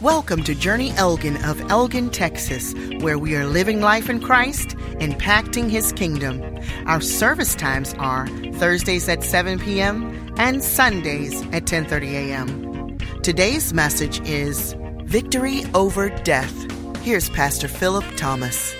Welcome to Journey Elgin of Elgin, Texas, where we are living life in Christ, impacting His kingdom. Our service times are Thursdays at 7 p.m. and Sundays at 10:30 a.m. Today's message is Victory over Death. Here's Pastor Philip Thomas.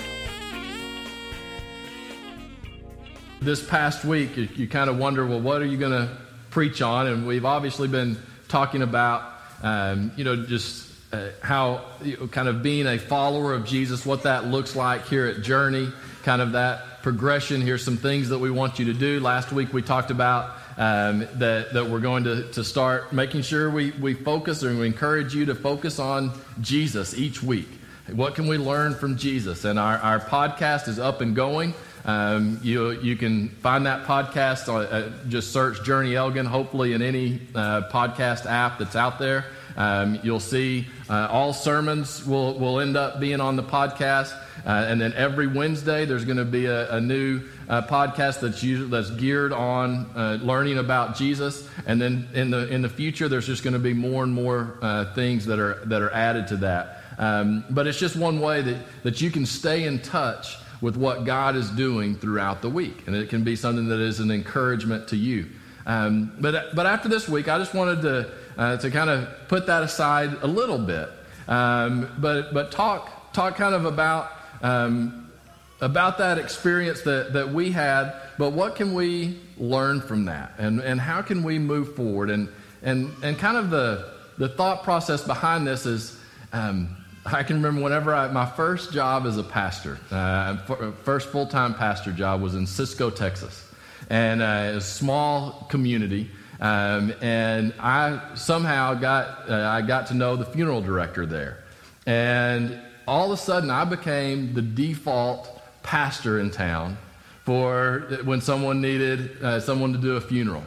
This past week, you, kind of wonder, well, what are you going to preach on? And we've obviously been talking about, um, you know, just uh, how you know, kind of being a follower of Jesus, what that looks like here at Journey, kind of that progression. Here's some things that we want you to do. Last week we talked about um, that, that we're going to, to start making sure we, we focus and we encourage you to focus on Jesus each week. What can we learn from Jesus? And our, our podcast is up and going. Um, you, you can find that podcast, uh, just search Journey Elgin, hopefully in any uh, podcast app that's out there. Um, you'll see uh, all sermons will, will end up being on the podcast. Uh, and then every Wednesday, there's going to be a, a new uh, podcast that's, usually, that's geared on uh, learning about Jesus. And then in the, in the future, there's just going to be more and more uh, things that are, that are added to that. Um, but it's just one way that, that you can stay in touch with what God is doing throughout the week. And it can be something that is an encouragement to you. Um, but, but after this week, I just wanted to uh, to kind of put that aside a little bit, um, but but talk talk kind of about um, about that experience that that we had. But what can we learn from that, and and how can we move forward? And and and kind of the the thought process behind this is. Um, I can remember whenever I, my first job as a pastor, uh, first full time pastor job was in Cisco, Texas, and uh, a small community. Um, and I somehow got, uh, I got to know the funeral director there. And all of a sudden, I became the default pastor in town for when someone needed uh, someone to do a funeral.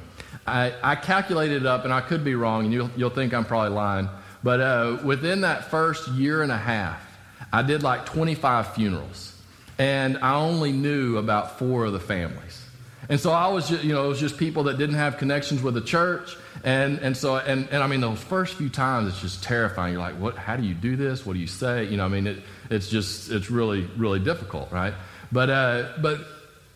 I, I, calculated it up, and I could be wrong, and you'll, you'll think I'm probably lying. But uh, within that first year and a half, I did like 25 funerals, and I only knew about four of the families. And so I was, just, you know, it was just people that didn't have connections with the church. And, and so, and, and I mean, those first few times, it's just terrifying. You're like, what, how do you do this? What do you say? You know, I mean, it, it's just, it's really, really difficult, right? But, uh, but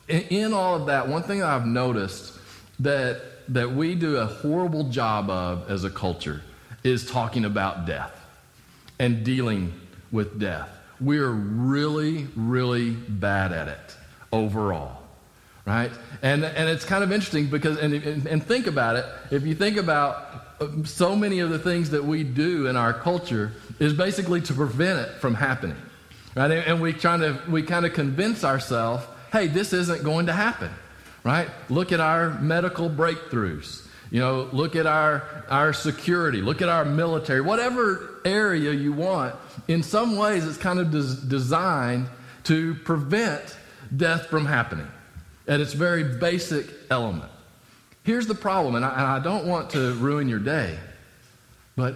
in, in all of that, one thing I've noticed that, that we do a horrible job of as a culture is talking about death and dealing with death. We're really, really bad at it overall right? And, and it's kind of interesting because, and, and, think about it, if you think about uh, so many of the things that we do in our culture is basically to prevent it from happening, right? And, and we trying to, we kind of convince ourselves, hey, this isn't going to happen, right? Look at our medical breakthroughs. You know, look at our, our security, look at our military, whatever area you want. In some ways, it's kind of des- designed to prevent death from happening at its very basic element. Here's the problem, and I, and I don't want to ruin your day, but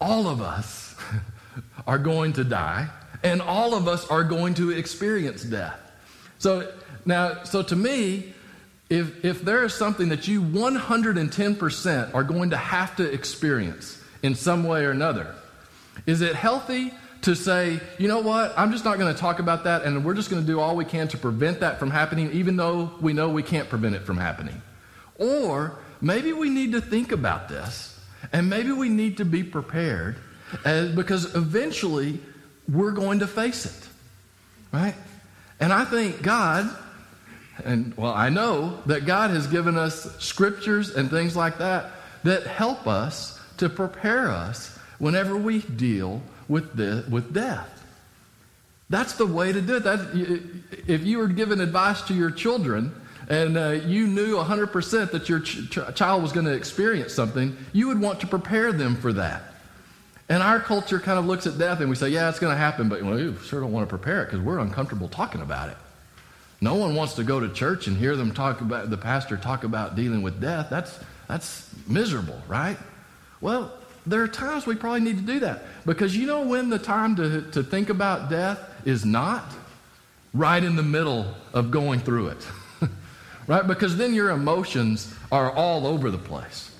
all of us are going to die, and all of us are going to experience death. So now, so to me, if, if there is something that you 110% are going to have to experience in some way or another, is it healthy to say, you know what, I'm just not going to talk about that, and we're just going to do all we can to prevent that from happening, even though we know we can't prevent it from happening. Or maybe we need to think about this, and maybe we need to be prepared, as, because eventually we're going to face it, right? And I think God, and well, I know that God has given us scriptures and things like that that help us to prepare us whenever we deal with, the, with death. That's the way to do it. That, if you were giving advice to your children and uh, you knew 100% that your ch- ch- child was going to experience something, you would want to prepare them for that. And our culture kind of looks at death and we say, yeah, it's going to happen, but we sure don't want to prepare it because we're uncomfortable talking about it. No one wants to go to church and hear them talk about the pastor talk about dealing with death. That's that's miserable, right? Well, there are times we probably need to do that. Because you know when the time to, to think about death is not? Right in the middle of going through it. right? Because then your emotions are all over the place,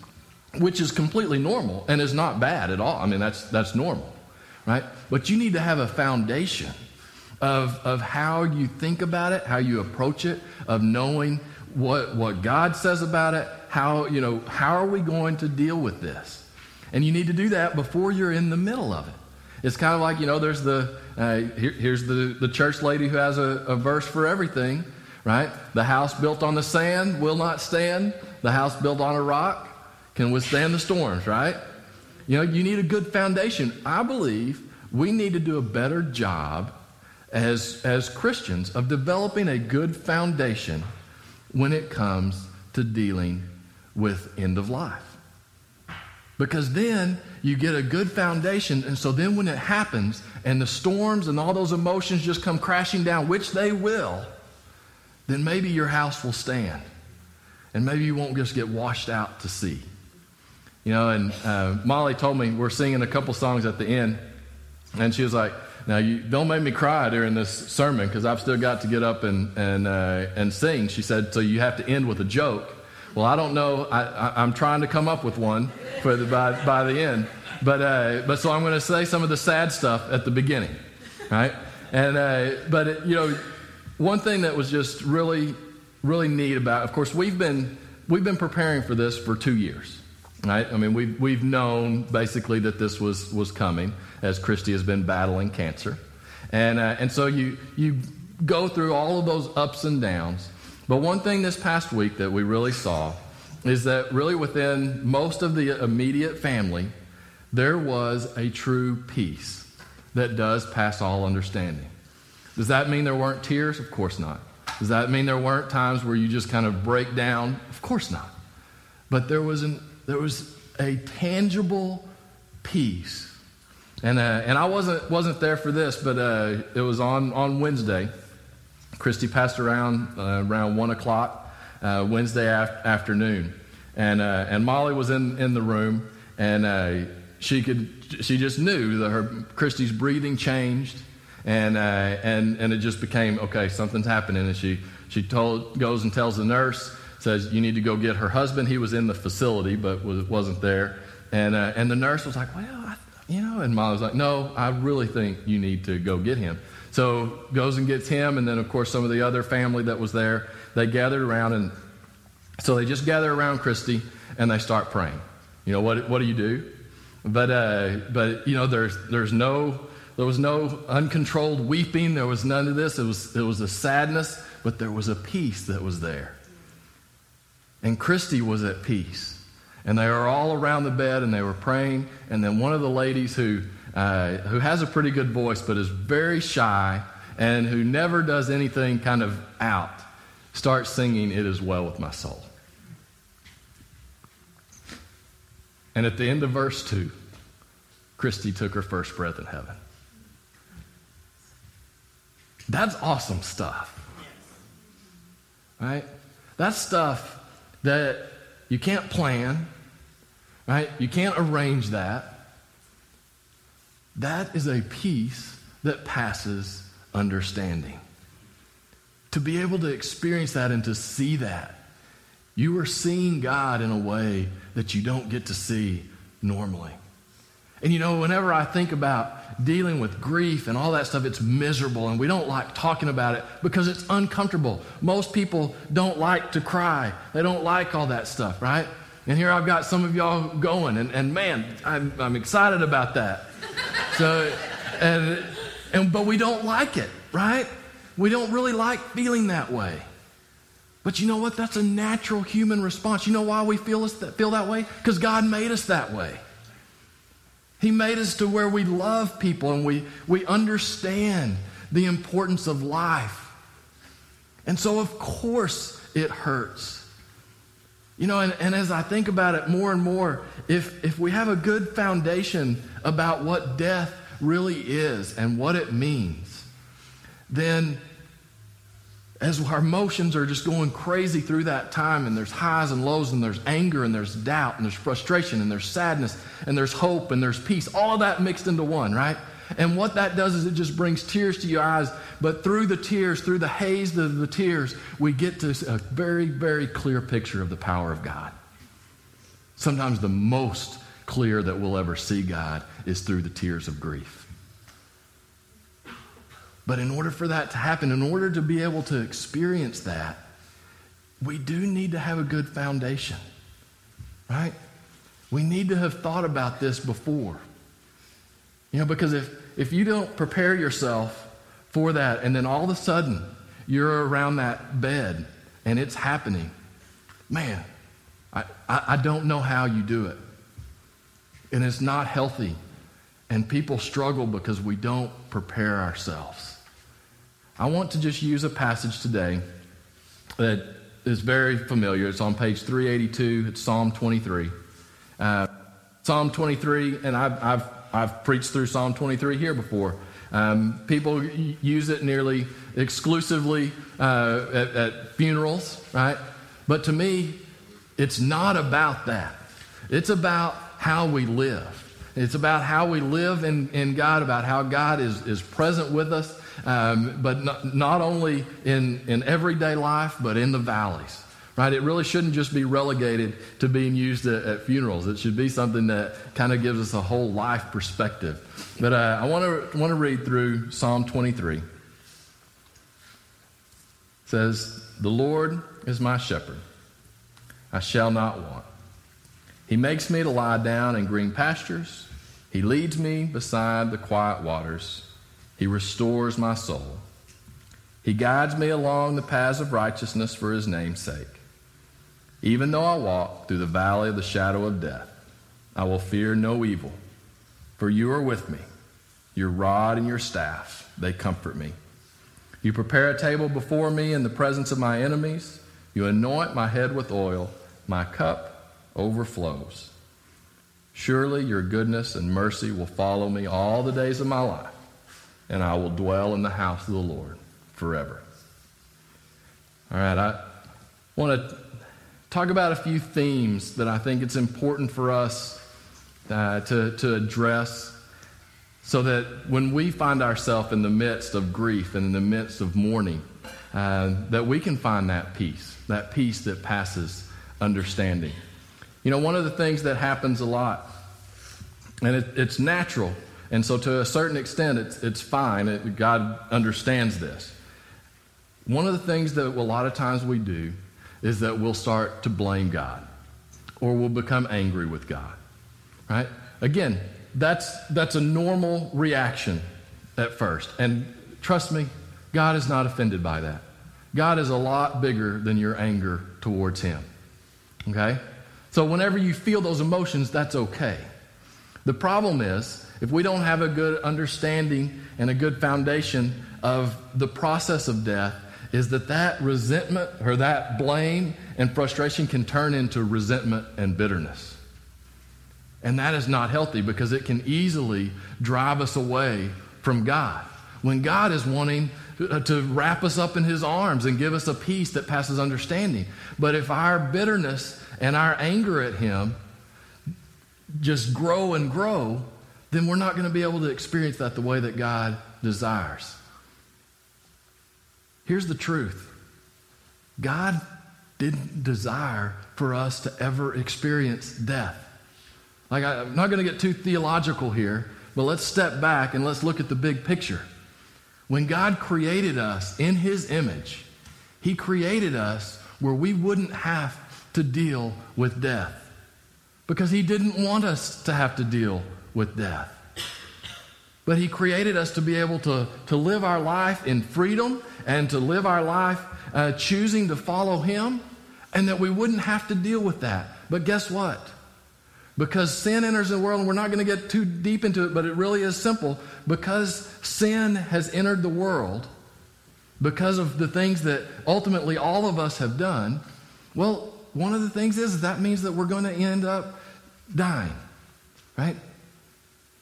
which is completely normal and is not bad at all. I mean, that's, that's normal. right? But you need to have a foundation of, of how you think about it, how you approach it, of knowing what, what God says about it, how, you know, how are we going to deal with this? And you need to do that before you're in the middle of it. It's kind of like, you know, there's the, uh, here, here's the, the church lady who has a, a verse for everything, right? The house built on the sand will not stand. The house built on a rock can withstand the storms, right? You know, you need a good foundation. I believe we need to do a better job as, as Christians of developing a good foundation when it comes to dealing with end of life. Because then you get a good foundation, and so then when it happens and the storms and all those emotions just come crashing down, which they will, then maybe your house will stand. And maybe you won't just get washed out to sea. You know, and uh, Molly told me we're singing a couple songs at the end, and she was like, now, you don't make me cry during this sermon because I've still got to get up and, and, uh, and sing. She said, so you have to end with a joke. Well, I don't know. I, am trying to come up with one for the, by, by the end. But, uh, but so I'm going to say some of the sad stuff at the beginning, right? And, uh, but, it, you know, one thing that was just really, really neat about, of course, we've been, we've been preparing for this for two years, right? I mean, we've, we've known basically that this was, was coming as Christy has been battling cancer. And, uh, and so you, you go through all of those ups and downs. But one thing this past week that we really saw is that really within most of the immediate family, there was a true peace that does pass all understanding. Does that mean there weren't tears? Of course not. Does that mean there weren't times where you just kind of break down? Of course not. But there was, an, there was a tangible peace and, uh, and I wasn't, wasn't there for this, but uh, it was on, on Wednesday. Christy passed around uh, around 1 o'clock uh, Wednesday af- afternoon. And, uh, and Molly was in, in the room, and uh, she, could, she just knew that her Christy's breathing changed. And, and, and it just became, okay, something's happening. And she, she told, goes and tells the nurse, says, You need to go get her husband. He was in the facility, but was, wasn't there. And, and the nurse was like, Well, I you know, and mom was like, no, I really think you need to go get him. So goes and gets him, and then of course some of the other family that was there, they gathered around, and so they just gather around Christy and they start praying. You know what? What do you do? But uh, but you know, there's there's no there was no uncontrolled weeping. There was none of this. It was it was a sadness, but there was a peace that was there. And Christy was at peace. And they were all around the bed and they were praying. And then one of the ladies who, uh, who has a pretty good voice but is very shy and who never does anything kind of out starts singing, It Is Well With My Soul. And at the end of verse 2, Christy took her first breath in heaven. That's awesome stuff. Right? That's stuff that you can't plan, right? You can't arrange that. That is a peace that passes understanding. To be able to experience that and to see that, you are seeing God in a way that you don't get to see normally. And you know, whenever I think about dealing with grief and all that stuff, it's miserable and we don't like talking about it because it's uncomfortable. Most people don't like to cry, they don't like all that stuff, right? And here I've got some of y'all going, and, and man, I'm, I'm excited about that. So, and, and, but we don't like it, right? We don't really like feeling that way. But you know what? That's a natural human response. You know why we feel, us that, feel that way? Because God made us that way. He made us to where we love people and we, we understand the importance of life. And so, of course, it hurts. You know, and, and as I think about it more and more, if, if we have a good foundation about what death really is and what it means, then as our emotions are just going crazy through that time, and there's highs and lows, and there's anger, and there's doubt, and there's frustration, and there's sadness, and there's hope, and there's peace, all of that mixed into one, right? And what that does is it just brings tears to your eyes. But through the tears, through the haze of the tears, we get to a very, very clear picture of the power of God. Sometimes the most clear that we'll ever see God is through the tears of grief. But in order for that to happen, in order to be able to experience that, we do need to have a good foundation, right? We need to have thought about this before. You know, because if, if you don't prepare yourself for that, and then all of a sudden you're around that bed and it's happening, man, I, I, I don't know how you do it. And it's not healthy. And people struggle because we don't prepare ourselves. I want to just use a passage today that is very familiar. It's on page 382. It's Psalm 23. Uh, Psalm 23, and I've, I've, I've preached through Psalm 23 here before. Um, people use it nearly exclusively uh, at, at funerals, right? But to me, it's not about that. It's about how we live. It's about how we live in, in God, about how God is, is present with us, um, but not, not only in, in everyday life, but in the valleys. Right? It really shouldn't just be relegated to being used at, at funerals. It should be something that kind of gives us a whole life perspective. But uh, I want to want to read through Psalm 23. It says, "The Lord is my shepherd; I shall not want. He makes me to lie down in green pastures. He leads me beside the quiet waters. He restores my soul. He guides me along the paths of righteousness for his name's sake. Even though I walk through the valley of the shadow of death, I will fear no evil, for you are with me. Your rod and your staff, they comfort me. You prepare a table before me in the presence of my enemies. You anoint my head with oil. My cup overflows. Surely your goodness and mercy will follow me all the days of my life, and I will dwell in the house of the Lord forever. All right, I want to talk about a few themes that I think it's important for us uh, to, to address so that when we find ourselves in the midst of grief and in the midst of mourning, uh, that we can find that peace, that peace that passes understanding. You know, one of the things that happens a lot, and it, it's natural, and so to a certain extent, it's, it's fine. It, God understands this. One of the things that a lot of times we do is that we'll start to blame God or we'll become angry with God. Right? Again, that's, that's a normal reaction at first. And trust me, God is not offended by that. God is a lot bigger than your anger towards Him. Okay? So whenever you feel those emotions, that's okay. The problem is, if we don't have a good understanding and a good foundation of the process of death, is that that resentment or that blame and frustration can turn into resentment and bitterness. And that is not healthy because it can easily drive us away from God. When God is wanting to uh, wrap us up in his arms and give us a peace that passes understanding. But if our bitterness and our anger at him just grow and grow, then we're not going to be able to experience that the way that God desires. Here's the truth God didn't desire for us to ever experience death. Like, I'm not going to get too theological here, but let's step back and let's look at the big picture. When God created us in His image, He created us where we wouldn't have to deal with death because He didn't want us to have to deal with death. But He created us to be able to, to live our life in freedom and to live our life uh, choosing to follow Him, and that we wouldn't have to deal with that. But guess what? Because sin enters the world, and we're not going to get too deep into it, but it really is simple. Because sin has entered the world, because of the things that ultimately all of us have done, well, one of the things is that means that we're going to end up dying, right?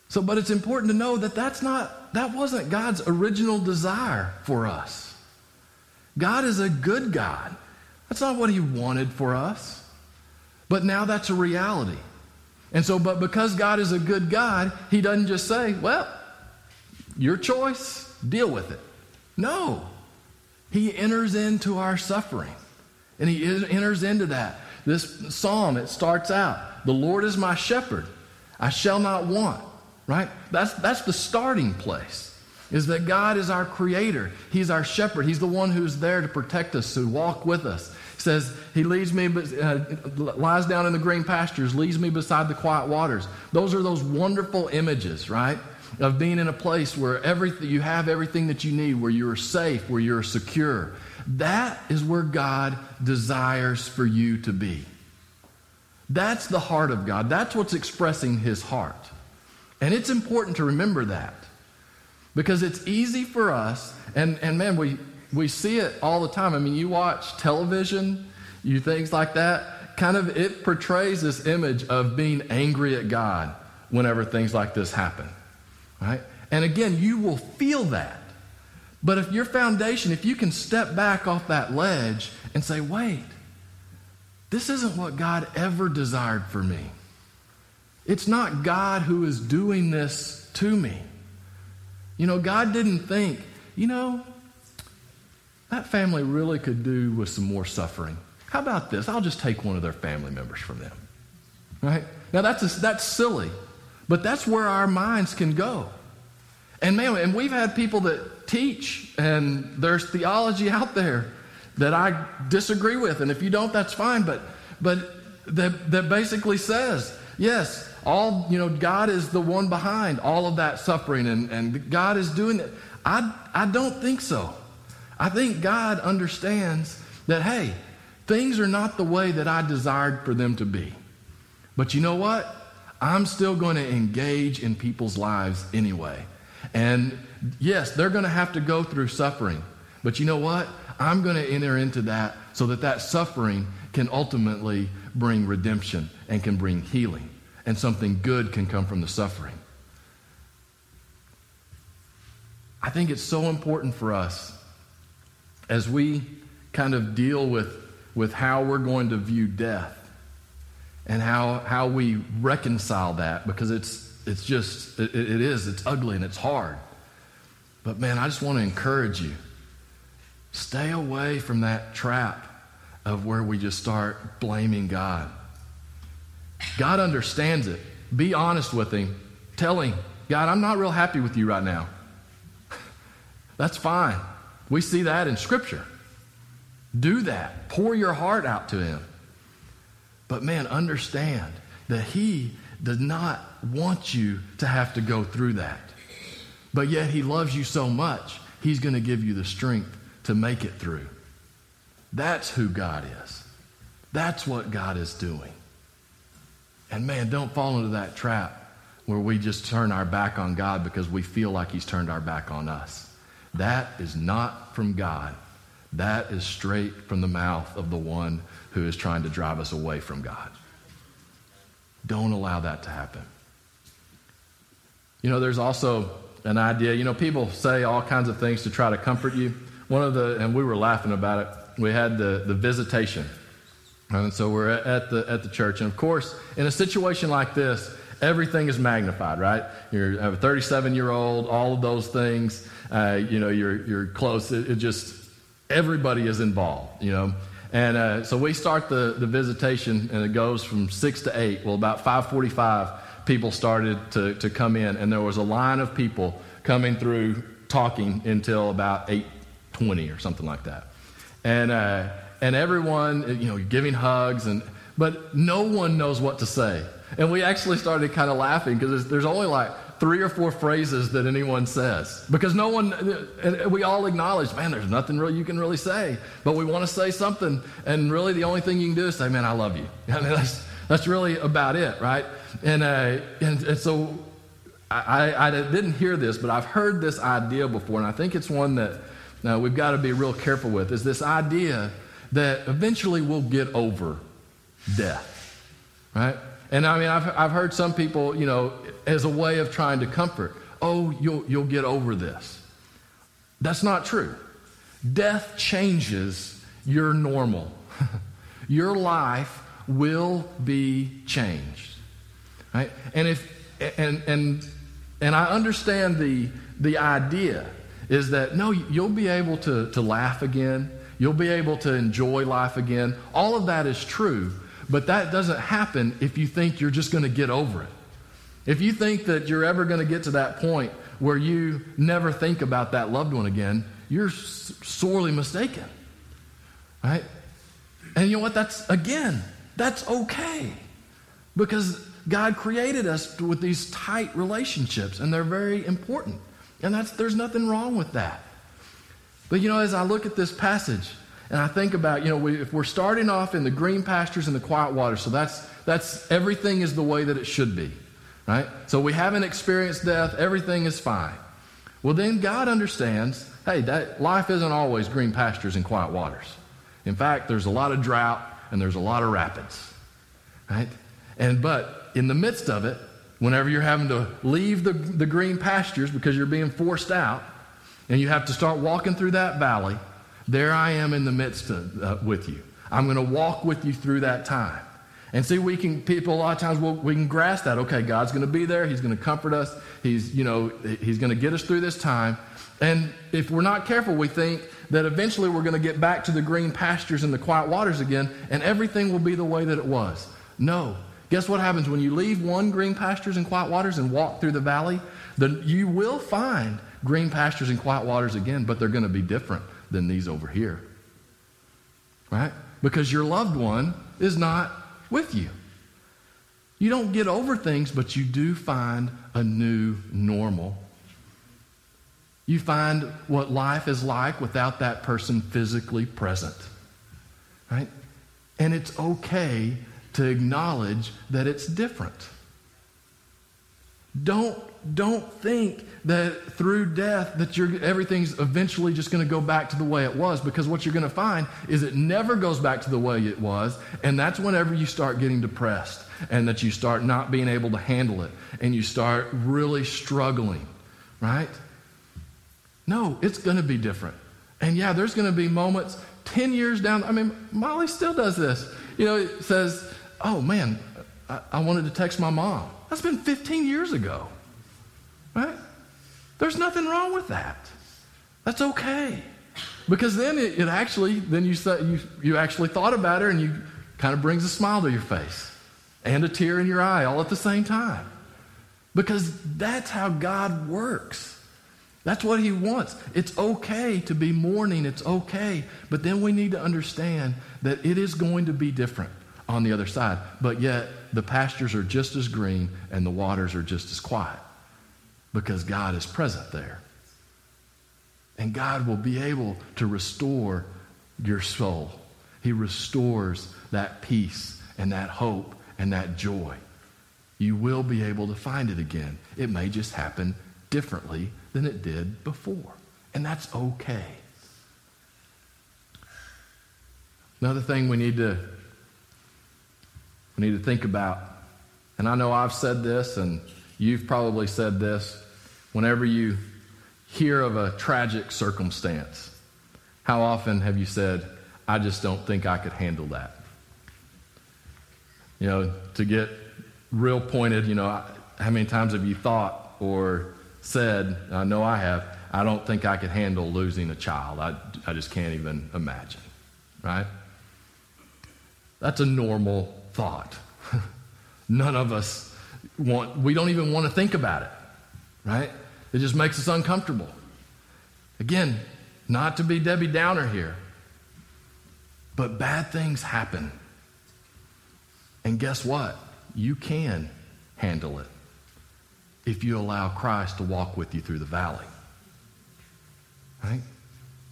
So, but it's important to know that that's not, that wasn't God's original desire for us. God is a good God. That's not what He wanted for us. But now that's a reality. And so, but because God is a good God, He doesn't just say, well, your choice, deal with it. No. He enters into our suffering. And He enters into that. This psalm, it starts out The Lord is my shepherd, I shall not want. Right? That's, that's the starting place. is that God is our creator. He's our shepherd. He's the one who's there to protect us, to walk with us. He says, He leads me, uh, lies down in the green pastures, leads me beside the quiet waters. Those are those wonderful images, right? Of being in a place where everything, you have everything that you need, where you're safe, where you're secure. That is where God desires for you to be. That's the heart of God. That's what's expressing His heart. And it's important to remember that because it's easy for us, and, and man, we, we see it all the time. I mean, you watch television, you things like that, kind of it portrays this image of being angry at God whenever things like this happen. Right? And again, you will feel that. But if your foundation, if you can step back off that ledge and say, wait, this isn't what God ever desired for me. It's not God who is doing this to me. You know, God didn't think, you know, that family really could do with some more suffering. How about this? I'll just take one of their family members from them. Right? Now, that's, a, that's silly, but that's where our minds can go. And man, and we've had people that teach, and there's theology out there that I disagree with. And if you don't, that's fine. But, but that, that basically says, yes, all, you know, God is the one behind all of that suffering and, and God is doing it. I, I don't think so. I think God understands that, hey, things are not the way that I desired for them to be. But you know what? I'm still going to engage in people's lives anyway. And yes, they're going to have to go through suffering. But you know what? I'm going to enter into that so that that suffering can ultimately bring redemption and can bring healing and something good can come from the suffering. I think it's so important for us as we kind of deal with, with how we're going to view death and how, how we reconcile that because it's, it's just, it, it is, it's ugly and it's hard. But man, I just want to encourage you stay away from that trap of where we just start blaming God. God understands it. Be honest with Him. Tell Him, God, I'm not real happy with you right now. That's fine. We see that in Scripture. Do that. Pour your heart out to Him. But man, understand that He does not want you to have to go through that. But yet He loves you so much, He's going to give you the strength to make it through. That's who God is. That's what God is doing. And man, don't fall into that trap where we just turn our back on God because we feel like He's turned our back on us. That is not from God. That is straight from the mouth of the one who is trying to drive us away from God. Don't allow that to happen. You know, there's also an idea, you know, people say all kinds of things to try to comfort you. One of the, and we were laughing about it, we had the, the visitation. And so we're at the, at the church. And of course, in a situation like this, everything is magnified, right? You have a 37 year old, all of those things. Uh, you know, you're, you're close. It, it, just, everybody is involved, you know. And uh, so we start the, the visitation, and it goes from 6 to 8. Well, about 545, people started to, to come in, and there was a line of people coming through talking until about 8.20 or something like that. And... Uh, and everyone, you know, giving hugs, and but no one knows what to say. And we actually started kind of laughing because there's, only like three or four phrases that anyone says. Because no one and we all acknowledge man there's nothing really you can really say. But we want to say something and really the only thing you can do is say man i love you. I mean, that's, that's really about it right? And, uh, and, and so I, I, didn't hear this but i've heard this idea before and i think it's one that uh, we've got to be real careful with is this idea that eventually we'll get over death, right? And I mean, I've, I've heard some people, you know, as a way of trying to comfort, oh, you'll, you'll get over this. That's not true. Death changes your normal. your life will be changed. Right? And if and and and I understand the the idea is that no, you'll be able to, to laugh again. You'll be able to enjoy life again. All of that is true, but that doesn't happen if you think you're just going to get over it. If you think that you're ever going to get to that point where you never think about that loved one again, you're sorely mistaken. Right? And you know what? That's, again, that's okay. Because God created us with these tight relationships, and they're very important. And that's, there's nothing wrong with that. But you know, as I look at this passage and I think about, you know, we, if we're starting off in the green pastures and the quiet waters, so that's, that's everything is the way that it should be, right? So we haven't experienced death, everything is fine. Well, then God understands hey, that, life isn't always green pastures and quiet waters. In fact, there's a lot of drought and there's a lot of rapids, right? And but in the midst of it, whenever you're having to leave the, the green pastures because you're being forced out, and you have to start walking through that valley, there I am in the midst of, uh, with you. I'm going to walk with you through that time. And see, we can, people a lot of times, we'll, we can grasp that. Okay, God's going to be there. He's going to comfort us. He's, you know, He's going to get us through this time. And if we're not careful, we think that eventually we're going to get back to the green pastures and the quiet waters again, and everything will be the way that it was. No. Guess what happens when you leave one green pastures and quiet waters and walk through the valley? Then you will find green pastures and quiet waters again, but they're going to be different than these over here. Right? Because your loved one is not with you. You don't get over things, but you do find a new normal. You find what life is like without that person physically present. Right? And it's okay to acknowledge that it's different. Don't, don't think that through death that you're, everything's eventually just going to go back to the way it was because what you're going to find is it never goes back to the way it was and that's whenever you start getting depressed and that you start not being able to handle it and you start really struggling right? No it's going to be different. And yeah there's going to be moments 10 years down i mean molly still does this. You know it says oh man I, I wanted to text my mom. That's been 15 years ago. Right? There's nothing wrong with that. That's okay. Because then it, it actually, then you, you, you actually thought about her and you kind of brings a smile to your face and a tear in your eye all at the same time. Because that's how God works. That's what He wants. It's okay to be mourning, it's okay. But then we need to understand that it is going to be different on the other side. But yet, the pastures are just as green and the waters are just as quiet because God is present there. And God will be able to restore your soul. He restores that peace and that hope and that joy. You will be able to find it again. It may just happen differently than it did before. And that's okay. Another thing we need to we need to think about. And I know I've said this, and you've probably said this whenever you hear of a tragic circumstance. How often have you said, I just don't think I could handle that? You know, to get real pointed, you know, how many times have you thought or said, I know I have, I don't think I could handle losing a child. I, I just can't even imagine, right? That's a normal thought. None of us want, we don't even want to think about it, right? It just makes us uncomfortable. Again, not to be Debbie Downer here, but bad things happen. And guess what? You can handle it if you allow Christ to walk with you through the valley. Right?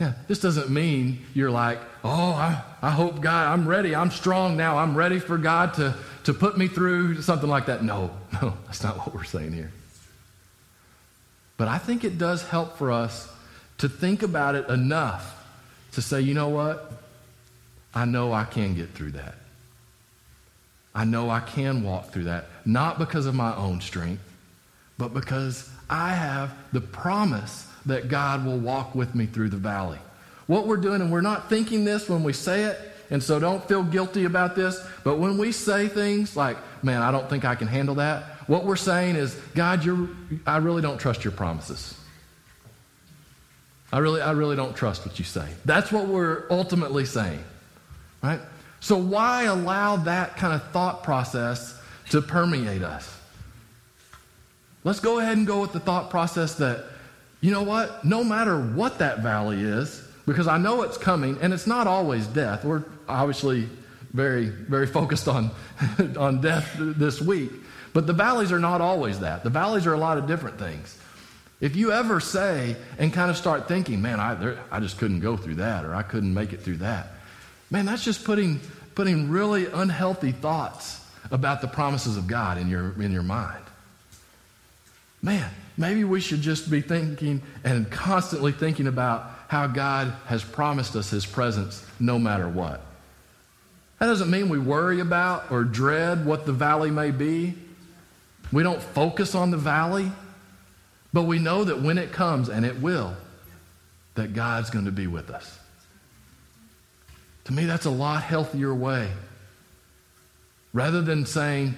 Yeah, this doesn't mean you're like, oh, I, I hope God, I'm ready. I'm strong now. I'm ready for God to, to put me through something like that. No, no, that's not what we're saying here. But I think it does help for us to think about it enough to say, you know what? I know I can get through that. I know I can walk through that, not because of my own strength, but because I have the promise that God will walk with me through the valley. What we're doing, and we're not thinking this when we say it, and so don't feel guilty about this, but when we say things like, man, I don't think I can handle that, what we're saying is, God, you're, I really don't trust your promises. I really, I really don't trust what you say. That's what we're ultimately saying, right? So why allow that kind of thought process to permeate us? Let's go ahead and go with the thought process that, you know what? No matter what that valley is, because I know it's coming, and it's not always death. We're obviously very, very focused on, on death this week. But the valleys are not always that. The valleys are a lot of different things. If you ever say and kind of start thinking, man, I, there, I just couldn't go through that or I couldn't make it through that, man, that's just putting, putting really unhealthy thoughts about the promises of God in your, in your mind. Man, maybe we should just be thinking and constantly thinking about how God has promised us his presence no matter what. That doesn't mean we worry about or dread what the valley may be. We don't focus on the valley, but we know that when it comes, and it will, that God's going to be with us. To me, that's a lot healthier way. Rather than saying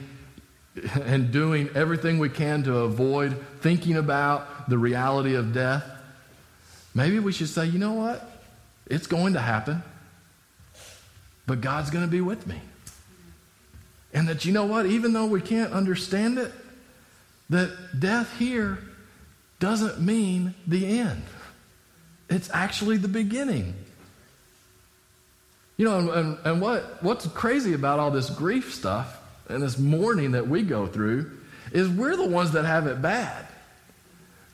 and doing everything we can to avoid thinking about the reality of death, maybe we should say, you know what? It's going to happen but God's going to be with me. And that, you know what, even though we can't understand it, that death here doesn't mean the end. It's actually the beginning. You know, and, and, what, what's crazy about all this grief stuff and this mourning that we go through is we're the ones that have it bad.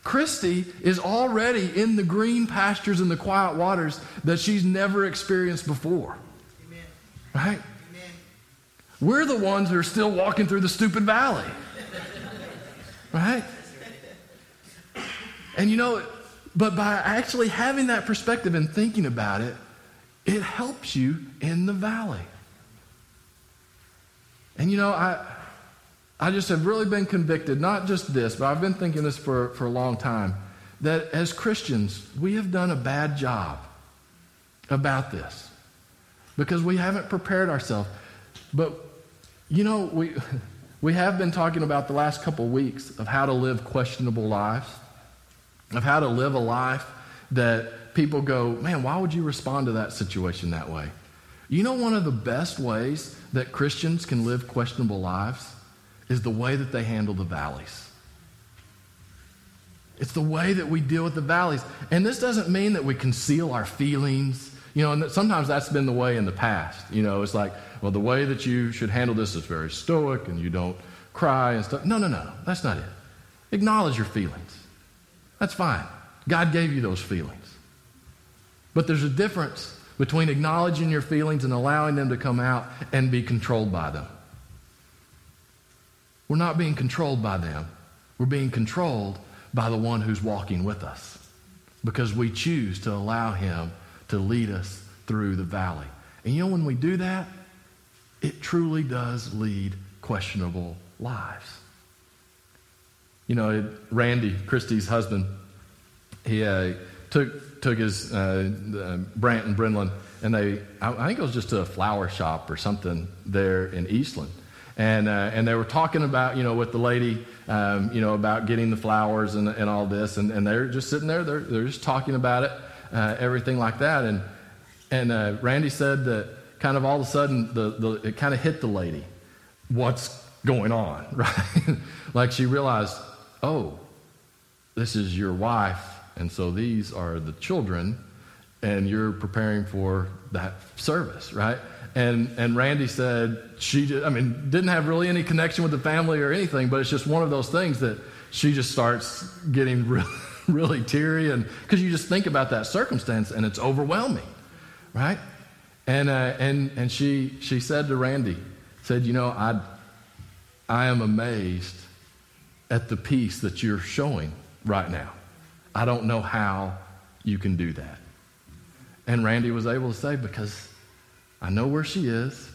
Christy is already in the green pastures and the quiet waters that she's never experienced before. Right? Amen. We're the ones who are still walking through the stupid valley. Right? And you know, but by actually having that perspective and thinking about it, it helps you in the valley. And you know, I I just have really been convicted, not just this, but I've been thinking this for, for a long time, that as Christians, we have done a bad job about this because we haven't prepared ourselves. But, you know, we, we have been talking about the last couple of weeks of how to live questionable lives, of how to live a life that people go, man, why would you respond to that situation that way? You know, one of the best ways that Christians can live questionable lives is the way that they handle the valleys. It's the way that we deal with the valleys. And this doesn't mean that we conceal our feelings you know, and sometimes that's been the way in the past. You know, it's like, well, the way that you should handle this is very stoic and you don't cry and stuff. No, no, no. That's not it. Acknowledge your feelings. That's fine. God gave you those feelings. But there's a difference between acknowledging your feelings and allowing them to come out and be controlled by them. We're not being controlled by them. We're being controlled by the one who's walking with us because we choose to allow him to lead us through the valley. And you know, when we do that, it truly does lead questionable lives. You know, Randy, Christie's husband, he uh, took, took his uh, uh, Brant and and they, I, think it was just to a flower shop or something there in Eastland. And, uh, and they were talking about, you know, with the lady, um, you know, about getting the flowers and, and all this. And, and they're just sitting there, they're, they're just talking about it uh, everything like that. And, and uh, Randy said that kind of all of a sudden the, the, it kind of hit the lady. What's going on, right? like she realized, oh, this is your wife, and so these are the children, and you're preparing for that service, right? And and Randy said she, just, I mean, didn't have really any connection with the family or anything, but it's just one of those things that she just starts getting really really teary, and because you just think about that circumstance and it's overwhelming, right? And uh, and and she she said to Randy, said, you know, I I am amazed at the peace that you're showing right now. I don't know how you can do that. And Randy was able to say, because I know where she is,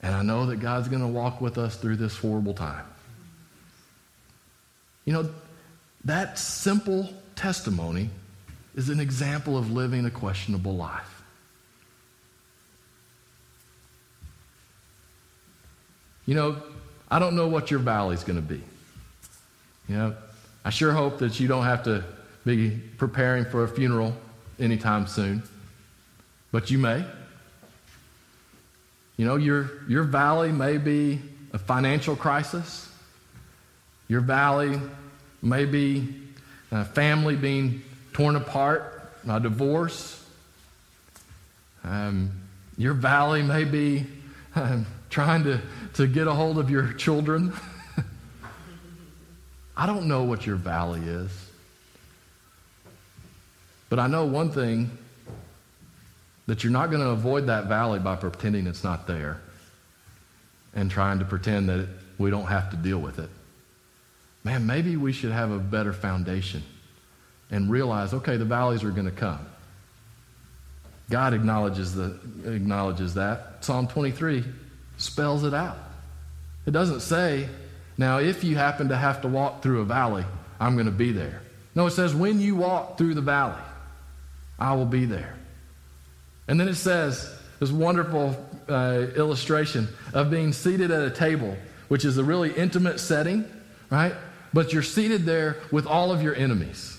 and I know that God's going to walk with us through this horrible time. You know, that simple testimony is an example of living a questionable life. You know, I don't know what your valley's going to be. You know, I sure hope that you don't have to be preparing for a funeral anytime soon, but you may. You know, your, your valley may be a financial crisis. Your valley maybe a family being torn apart, a divorce. Um, your valley may be um, trying to, to get a hold of your children. I don't know what your valley is. But I know one thing that you're not going to avoid that valley by pretending it's not there and trying to pretend that we don't have to deal with it. Man, maybe we should have a better foundation and realize okay, the valleys are going to come. God acknowledges, the, acknowledges that. Psalm 23 spells it out. It doesn't say, now, if you happen to have to walk through a valley, I'm going to be there. No, it says, when you walk through the valley, I will be there. And then it says, this wonderful uh, illustration of being seated at a table, which is a really intimate setting, right? But you're seated there with all of your enemies,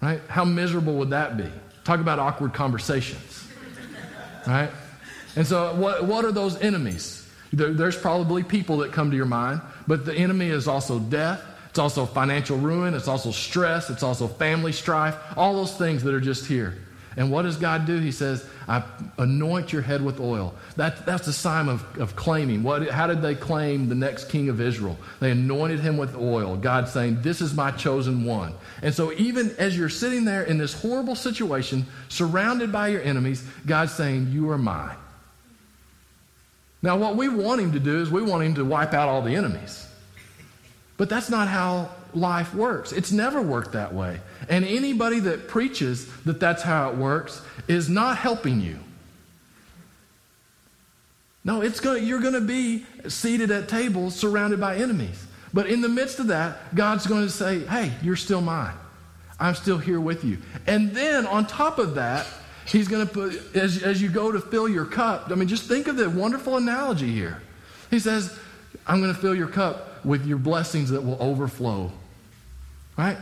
right? How miserable would that be? Talk about awkward conversations, right? And so, what, what are those enemies? There, there's probably people that come to your mind, but the enemy is also death. It's also financial ruin. It's also stress. It's also family strife. All those things that are just here. And what does God do? He says, I anoint your head with oil. That, that's the sign of, of claiming. What, how did they claim the next king of Israel? They anointed him with oil. God saying, This is my chosen one. And so, even as you're sitting there in this horrible situation, surrounded by your enemies, God's saying, You are mine. Now, what we want him to do is we want him to wipe out all the enemies. But that's not how life works. It's never worked that way. And anybody that preaches that that's how it works is not helping you. No, it's going you're going to be seated at tables surrounded by enemies. But in the midst of that, God's going to say, hey, you're still mine. I'm still here with you. And then on top of that, He's going to put, as, as you go to fill your cup, I mean, just think of the wonderful analogy here. He says, I'm going to fill your cup with your blessings that will overflow. Right?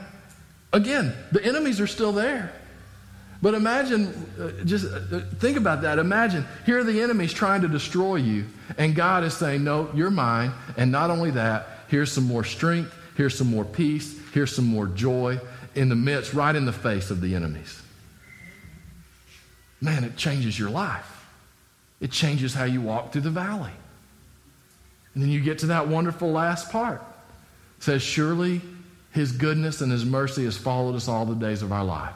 Again, the enemies are still there. But imagine, uh, just uh, think about that. Imagine, here are the enemies trying to destroy you, and God is saying, No, you're mine. And not only that, here's some more strength, here's some more peace, here's some more joy in the midst, right in the face of the enemies man, it changes your life. It changes how you walk through the valley. And then you get to that wonderful last part. It says, Surely his goodness and his mercy has followed us all the days of our life.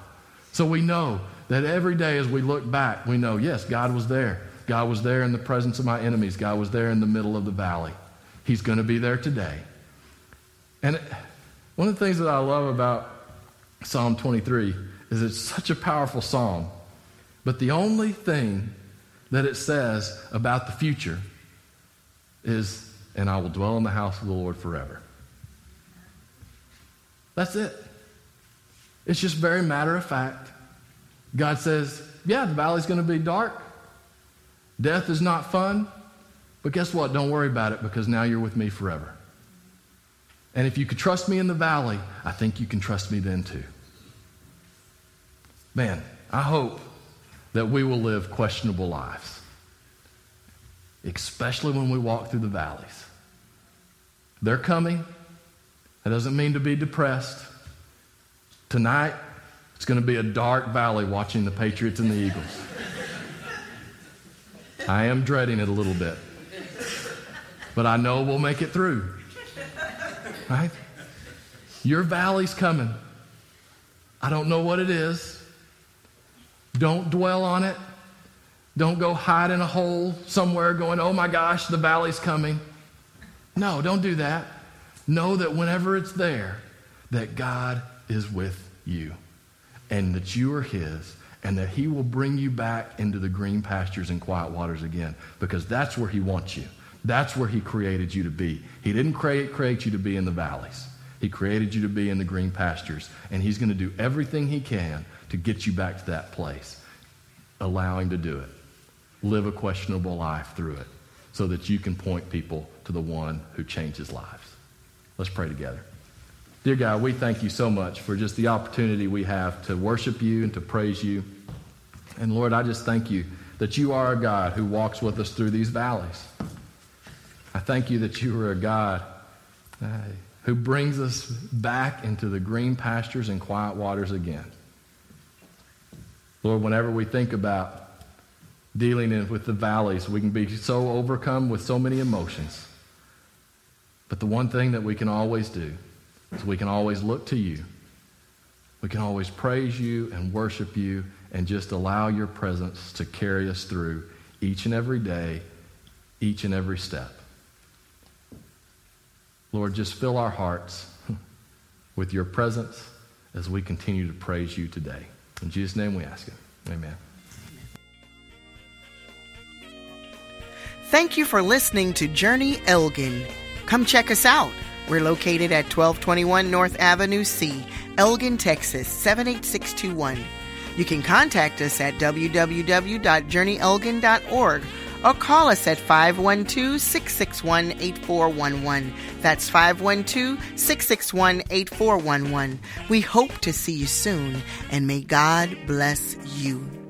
So we know that every day as we look back, we know, yes, God was there. God was there in the presence of my enemies. God was there in the middle of the valley. He's going to be there today. And one of the things that I love about Psalm 23 is it's such a powerful psalm. But the only thing that it says about the future is, and I will dwell in the house of the Lord forever. That's it. It's just very matter of fact. God says, yeah, the valley's going to be dark. Death is not fun. But guess what? Don't worry about it because now you're with me forever. And if you could trust me in the valley, I think you can trust me then too. Man, I hope that we will live questionable lives, especially when we walk through the valleys. They're coming. That doesn't mean to be depressed. Tonight, it's going to be a dark valley watching the Patriots and the Eagles. I am dreading it a little bit. But I know we'll make it through. Right? Your valley's coming. I don't know what it is. Don't dwell on it. Don't go hide in a hole somewhere going, oh my gosh, the valley's coming. No, don't do that. Know that whenever it's there, that God is with you and that you are His and that He will bring you back into the green pastures and quiet waters again because that's where He wants you. That's where He created you to be. He didn't create, create you to be in the valleys, He created you to be in the green pastures. And He's going to do everything He can to get you back to that place. Allow Him to do it. Live a questionable life through it so that you can point people to the one who changes lives. Let's pray together. Dear God, we thank you so much for just the opportunity we have to worship you and to praise you. And Lord, I just thank you that you are a God who walks with us through these valleys. I thank you that you are a God uh, who brings us back into the green pastures and quiet waters again. Lord, whenever we think about dealing with the valleys, we can be so overcome with so many emotions. But the one thing that we can always do is we can always look to you. We can always praise you and worship you and just allow your presence to carry us through each and every day, each and every step. Lord, just fill our hearts with your presence as we continue to praise you today. In Jesus' name we ask it. Amen. Thank you for listening to Journey Elgin. Come check us out. We're located at 1221 North Avenue C, Elgin, Texas 78621. You can contact us at www.journeyelgin.org or call us at 512 661 8411. That's 512 661 8411. We hope to see you soon, and may God bless you.